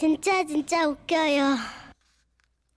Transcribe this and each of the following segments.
진짜 진짜 웃겨요.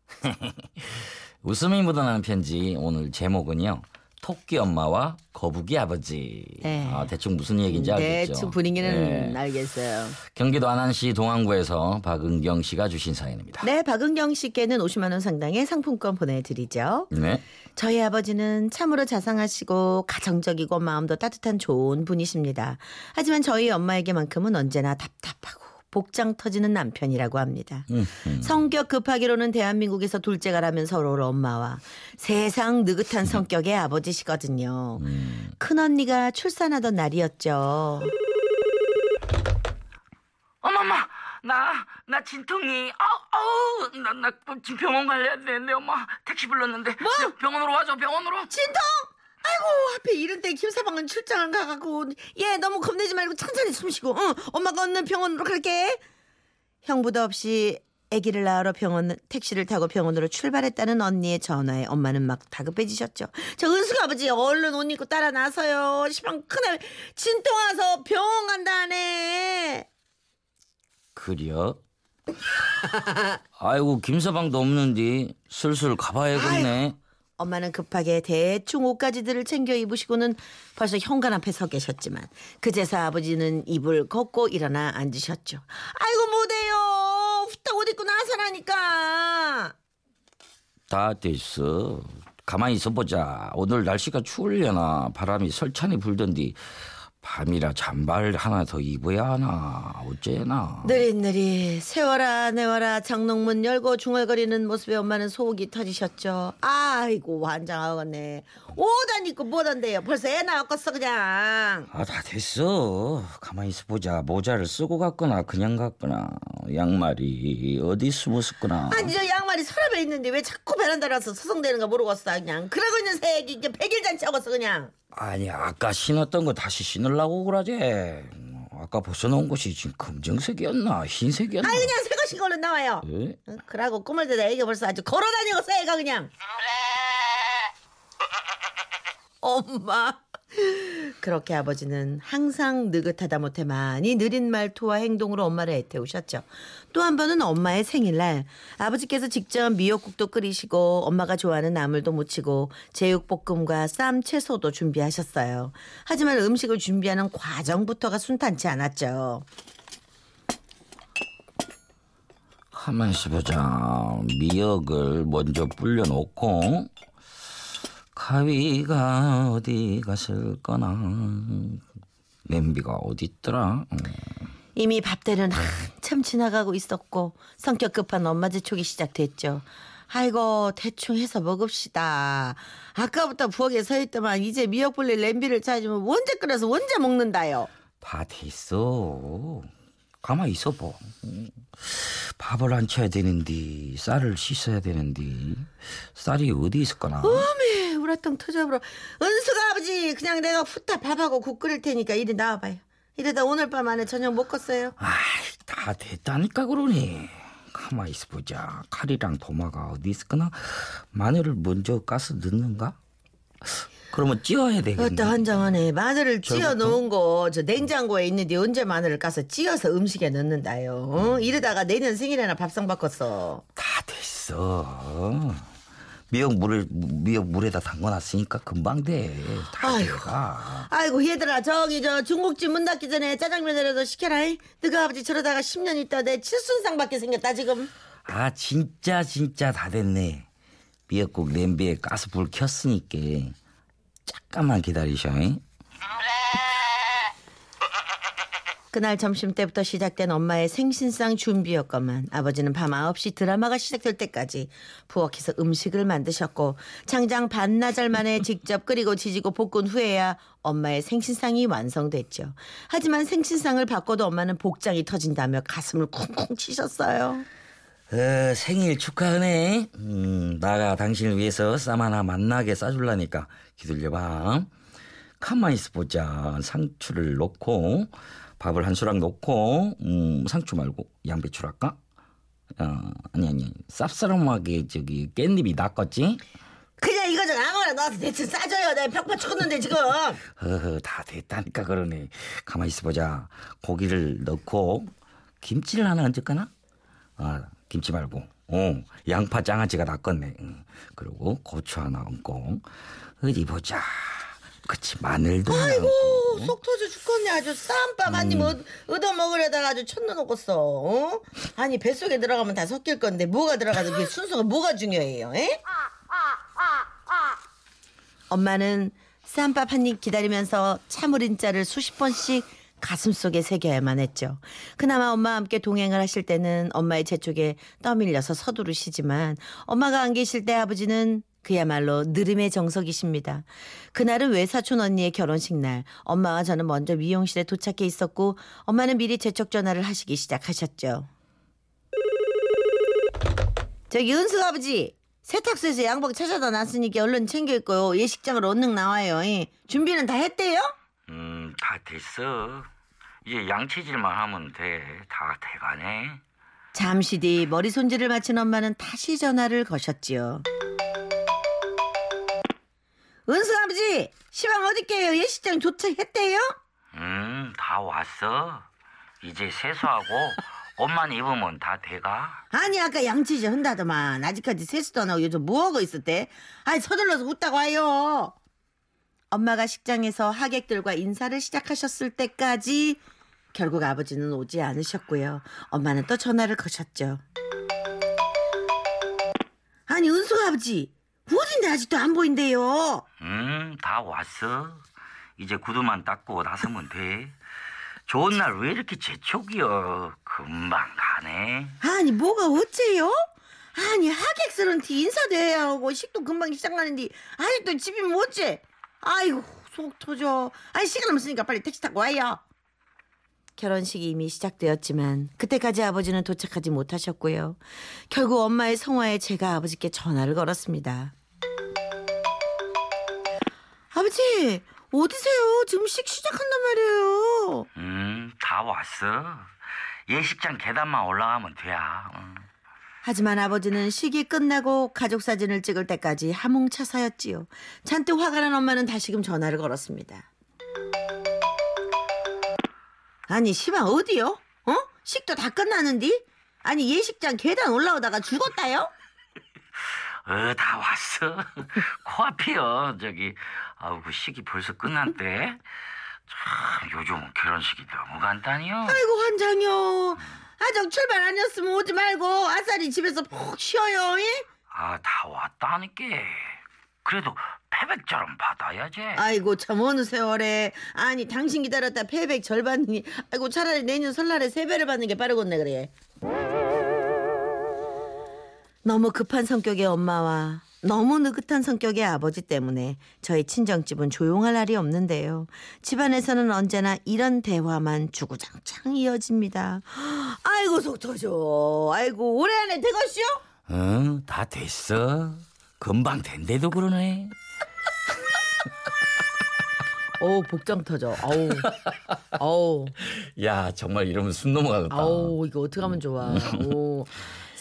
웃음이 묻어나는 편지 오늘 제목은요. 토끼 엄마와 거북이 아버지. 네. 아, 대충 무슨 얘기인지 알겠죠. 대충 분위기는 네. 알겠어요. 경기도 안안시 동안구에서 박은경 씨가 주신 사연입니다. 네, 박은경 씨께는 50만 원 상당의 상품권 보내드리죠. 네. 저희 아버지는 참으로 자상하시고 가정적이고 마음도 따뜻한 좋은 분이십니다. 하지만 저희 엄마에게만큼은 언제나 답답하고 복장 터지는 남편이라고 합니다. 음, 성격 급하기로는 대한민국에서 둘째가라면 서로 엄마와 세상 느긋한 성격의 아버지시거든요. 음. 큰언니가 출산하던 날이었죠. 어머머 나 나 진통이 아우 아우 나 나 지금 병원 가야 되는데 엄마 택시 불렀는데 뭐? 병- 병원으로 와줘 병원으로 진통? 아이고 하필 이런데 김사방은 출장을 가갖고 얘 너무 겁내지 말고 천천히 숨쉬고 응 엄마가 얻는 병원으로 갈게 형부도 없이 아기를 낳으러 병원 택시를 타고 병원으로 출발했다는 언니의 전화에 엄마는 막 다급해지셨죠 저 은숙 아버지 얼른 옷 입고 따라 나서요 시방 큰애 진통 와서 병원 간다네 그려? 아이고 김서방도 없는데 슬슬 가봐야겠네. 엄마는 급하게 대충 옷가지들을 챙겨 입으시고는 벌써 현관 앞에 서 계셨지만 그제서 아버지는 입을 걷고 일어나 앉으셨죠. 아이고 못해요. 후딱 옷 입고 나서라니까. 다 됐어. 가만히 있어보자. 오늘 날씨가 추울려나 바람이 설찬이 불던디 밤이라 잠발 하나 더 입어야 하나 어째나. 느릿느릿 세워라 내워라 장롱문 열고 중얼거리는 모습에 엄마는 속이 터지셨죠. 아이고 환장하겠네. 옷안 입고 뭐던데요. 벌써 애 낳았겠어 그냥. 아 다 됐어. 가만히 있어 보자. 모자를 쓰고 갔거나 그냥 갔거나 양말이 어디 숨었었거나. 아니 저 양말이 서랍에 있는데 왜 자꾸 베란다로 와서 서성대는 거 모르겠어 그냥 그러고 있는 새끼 이게 백일잔치 하겠어 그냥 아니 아까 신었던 거 다시 신으려고 그러지. 아까 벗어놓은 것이 지금 검정색이었나 흰색이었나. 아이 그냥 새 것인 걸로 나와요 에? 어, 그러고 꿈을 대다 애기 벌써 아주 걸어다니겠어 애가 그냥 엄마 그렇게 아버지는 항상 느긋하다 못해 많이 느린 말투와 행동으로 엄마를 애태우셨죠. 또 한 번은 엄마의 생일날 아버지께서 직접 미역국도 끓이시고 엄마가 좋아하는 나물도 무치고 제육볶음과 쌈 채소도 준비하셨어요. 하지만 음식을 준비하는 과정부터가 순탄치 않았죠. 가만 있어 보자. 미역을 먼저 불려놓고 가위가 어디 갔을거나 냄비가 어디 있더라. 음. 이미 밥때는 한참 지나가고 있었고 성격 급한 엄마 재촉이 시작됐죠. 아이고 대충 해서 먹읍시다. 아까부터 부엌에 서 있더만 이제 미역 불릴 냄비를 찾으면 언제 끓여서 언제 먹는다요. 다 됐어. 가만히 있어봐. 음. 밥을 안 쳐야 되는데 쌀을 씻어야 되는데 쌀이 어디 있을거나. 어메 우라통 터져버려. 은수가 아버지 그냥 내가 후딱 밥하고 국 끓일 테니까 이리 나와봐요. 이러다 오늘 밤 안에 저녁 먹겠어요. 아이 다 됐다니까 그러니. 가만히 있어 보자. 칼이랑 도마가 어디 있을거나 마늘을 먼저 까서 넣는가? 그러면 찌어야 되겠네. 어따 한장하네 마늘을 찌어? 놓은 거 저 냉장고에 있는데 언제 마늘을 까서 찌어서 음식에 넣는다요 어? 이러다가 내년 생일에나 밥상 바꿨어 다 됐어. 미역 물을 미역 물에다 담궈놨으니까 금방 돼. 다 아이고. 돼가. 아이고 얘들아 저기 저 중국집 문 닫기 전에 짜장면이라도 시켜라 이. 너가 아버지 저러다가 10년 있다 내 칠순상 받게 생겼다 지금 아 진짜 진짜 다 됐네. 미역국 냄비에 가스 불 켰으니까 잠깐만 기다리셔. 잉? 그날 점심 때부터 시작된 엄마의 생신상 준비였건만 아버지는 밤 9시 드라마가 시작될 때까지 부엌에서 음식을 만드셨고 장장 반나절 만에 직접 끓이고 지지고 볶은 후에야 엄마의 생신상이 완성됐죠. 하지만 생신상을 바꿔도 엄마는 복장이 터진다며 가슴을 쿵쿵 치셨어요. 어, 생일 축하하네. 음, 나가 당신을 위해서 쌈 하나 만나게 싸줄라니까 기다려봐. 가만히 있어 보자. 상추를 넣고 밥을 한 수락 넣고 음, 상추 말고 양배추를 할까? 어, 아니 아니 쌉싸름하게 저기 깻잎이 낫겠지? 그냥 이거 좀 아무거나 넣어서 대충 싸줘요. 내가 벽파 죽었는데 지금. 허허 다 됐다니까 그러네. 가만히 있어보자. 고기를 넣고 김치를 하나 얹을까나? 아 김치 말고 어 양파 장아찌가 낫겠네 응. 그리고 고추 하나 얹고 어디 보자 그치 마늘도 얹 고 오, 속 터져 죽겠네 아주 쌈밥 한입 음. 얻어 먹으려다가 아주 놓겠어 어? 아니 뱃속에 들어가면 다 섞일 건데 뭐가 들어가도 그 순서가 뭐가 중요해요 에? 엄마는 쌈밥 한 입 기다리면서 참으린 자를 수십 번씩 가슴속에 새겨야만 했죠. 그나마 엄마와 함께 동행을 하실 때는 엄마의 재촉에 떠밀려서 서두르시지만 엄마가 안 계실 때 아버지는 그야말로 느름의 정석이십니다. 그날은 외사촌 언니의 결혼식 날 엄마와 저는 먼저 미용실에 도착해 있었고 엄마는 미리 재촉 전화를 하시기 시작하셨죠. 저기 은숙 아버지 세탁소에서 양복 찾아다 놨으니까 얼른 챙겨 입고요. 예식장으로 얼른 나와요. 예. 준비는 다 했대요? 음 다 됐어 이제 양치질만 하면 돼 다 돼가네 잠시 뒤 머리 손질을 마친 엄마는 다시 전화를 거셨지요. 은숙 아버지 시방 어디게요? 예식장 도착했대요? 음 다 왔어 이제 세수하고 옷만 입으면 다 돼가 아니 아까 양치질 한다더만 아직까지 세수도 안 하고 요즘 뭐하고 있었대? 아니 서둘러서 웃다고 와요. 엄마가 식장에서 하객들과 인사를 시작하셨을 때까지 결국 아버지는 오지 않으셨고요. 엄마는 또 전화를 거셨죠. 아니 은숙 아버지 어딘데 아직도 안 보인대요. 음 다 왔어 이제 구두만 닦고 나서면 돼 좋은 날 왜 이렇게 재촉이여 금방 가네 아니 뭐가 어째요? 아니 하객들한테 인사도 해야 하고 식도 금방 시작하는데 아직도 집이면 어째? 아이고 속 터져. 아니 시간 없으니까 빨리 택시 타고 와요. 결혼식이 이미 시작되었지만 그때까지 아버지는 도착하지 못하셨고요. 결국 엄마의 성화에 제가 아버지께 전화를 걸었습니다. 아버지 어디세요? 지금 식 시작한단 말이에요. 음 다 왔어 예식장 계단만 올라가면 돼야 응. 하지만 아버지는 식이 끝나고 가족 사진을 찍을 때까지 하몽차사였지요. 잔뜩 화가 난 엄마는 다시금 전화를 걸었습니다. 아니 시방 어디요? 어? 식도 다 끝나는디? 아니 예식장 계단 올라오다가 죽었다요? 어, 다 왔어. 코앞이요. 저기, 아우, 그 시기 벌써 끝났대. 참, 요즘 결혼식이 너무 간단해요. 아이고 환장요. 아직 출발 아니었으면 오지 말고 아싸리 집에서 푹 쉬어요. 예? 아, 다 왔다니까. 그래도 패백처럼 받아야지. 아이고 참 어느 세월에 아니 당신 기다렸다 패백 절반이니 아이고 차라리 내년 설날에 세 배를 받는 게 빠르겠네 그래 너무 급한 성격의 엄마와 너무 느긋한 성격의 아버지 때문에 저희 친정집은 조용할 날이 없는데요. 집안에서는 언제나 이런 대화만 주구장창 이어집니다. 아이고 속 터져. 아이고 올해 안에 되겠슈? 응 다 됐어. 금방 된대도 그러네. 어우 복장 터져. 어우. 어우. 야 정말 이러면 숨 넘어가겠다. 아우 이거 어떻게 하면 좋아. 오.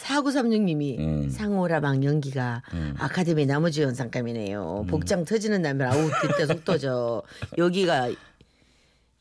4936님이 음. 상호라방 연기가 아카데미 나무주연상감이네요. 복장 터지는 날면 아우 그때 속 터져. 여기가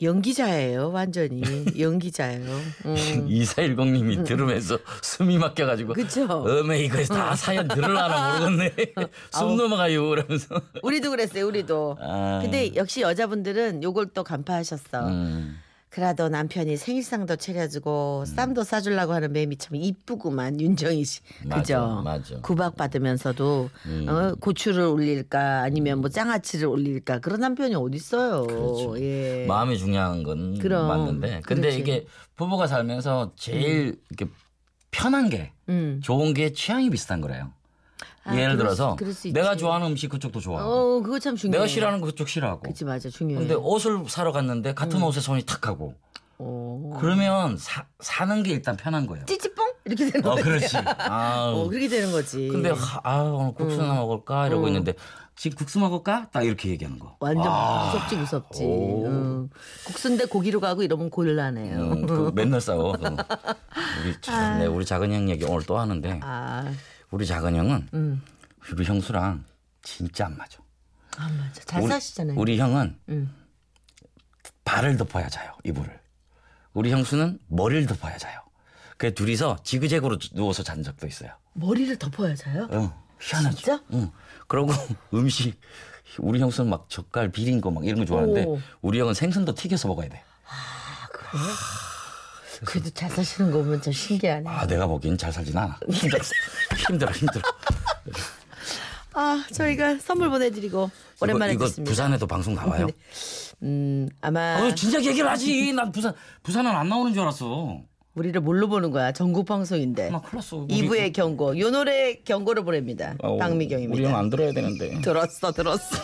연기자예요 완전히 연기자예요. 음. 2410님이 들으면서 숨이 막혀가지고 그쵸? 어메 이거 다 사연 들으려나 모르겠네 숨 넘어가요 그러면서 우리도 그랬어요 우리도. 아. 근데 역시 여자분들은 요걸 또 간파하셨어. 음. 그래도 남편이 생일상도 차려주고 쌈도 싸주려고 하는 매미 참 이쁘구만 윤정희 씨. 맞아, 그죠? 맞아. 구박 받으면서도 음. 어, 고추를 올릴까 아니면 뭐 장아찌를 올릴까 그런 남편이 어디 있어요? 그렇죠. 예. 마음이 중요한 건 그럼. 맞는데 근데 그렇지. 이게 부부가 살면서 제일 이렇게 편한 게 음. 좋은 게 취향이 비슷한 거래요. 아, 예를 그럴 들어서 수- 그럴 수 내가. 좋아하는 음식 그쪽도 좋아하고 어, 그거 참 중요해. 내가 싫어하는 거 그쪽 싫어하고 그치 맞아 중요해. 근데 옷을 사러 갔는데 같은 음. 옷에 손이 탁 가고 어. 그러면 사, 사는 게 일단 편한 거예요. 찌찌뽕 이렇게 되는 어 거지. 그렇지. 아 어, 그렇게 되는 거지. 근데 하, 아 오늘 국수나 먹을까 이러고 음. 있는데 지금 국수 먹을까 딱 이렇게 얘기하는 거. 완전 아. 무섭지 무섭지. 오. 응. 국수인데 고기로 가고 이러면 곤란해요. 음, 그 맨날 싸워. 그. 우리 참, 네, 우리 작은 형 얘기 오늘 또 하는데 아, 우리 작은 형은 음. 우리 형수랑 진짜 안 맞아. 아 맞아. 잘 우리, 사시잖아요. 우리 형은 음. 발을 덮어야 자요 이불을. 우리 형수는 머리를 덮어야 자요. 그 둘이서 지그재그로 누워서 잔 적도 있어요. 머리를 덮어야 자요? 어, 희한하지. 진짜? 응. 그러고 음식 우리 형수는 막 젓갈 비린 거 막 이런 거 좋아하는데 오. 우리 형은 생선도 튀겨서 먹어야 돼. 그래 도 잘 사시는 거 보면 참 신기하네. 아 내가 보기엔 잘 살진 않아. 힘들어. 힘들어 힘들어. 아, 저희가 선물 보내드리고 오랜만에 이거, 이거 듣습니다. 부산에도 방송 나와요? 네. 음, 아마 어, 진작 얘기를 하지. 난 부산 부산은 안 나오는 줄 알았어. 우리를 뭘로 보는 거야? 전국 방송인데. 나 큰일 났어. 우리- 2부의 경고. 요 노래 경고를 보냅니다. 아, 박미경입니다. 우리 형 안 들어야 되는데. 들었어, 들었어.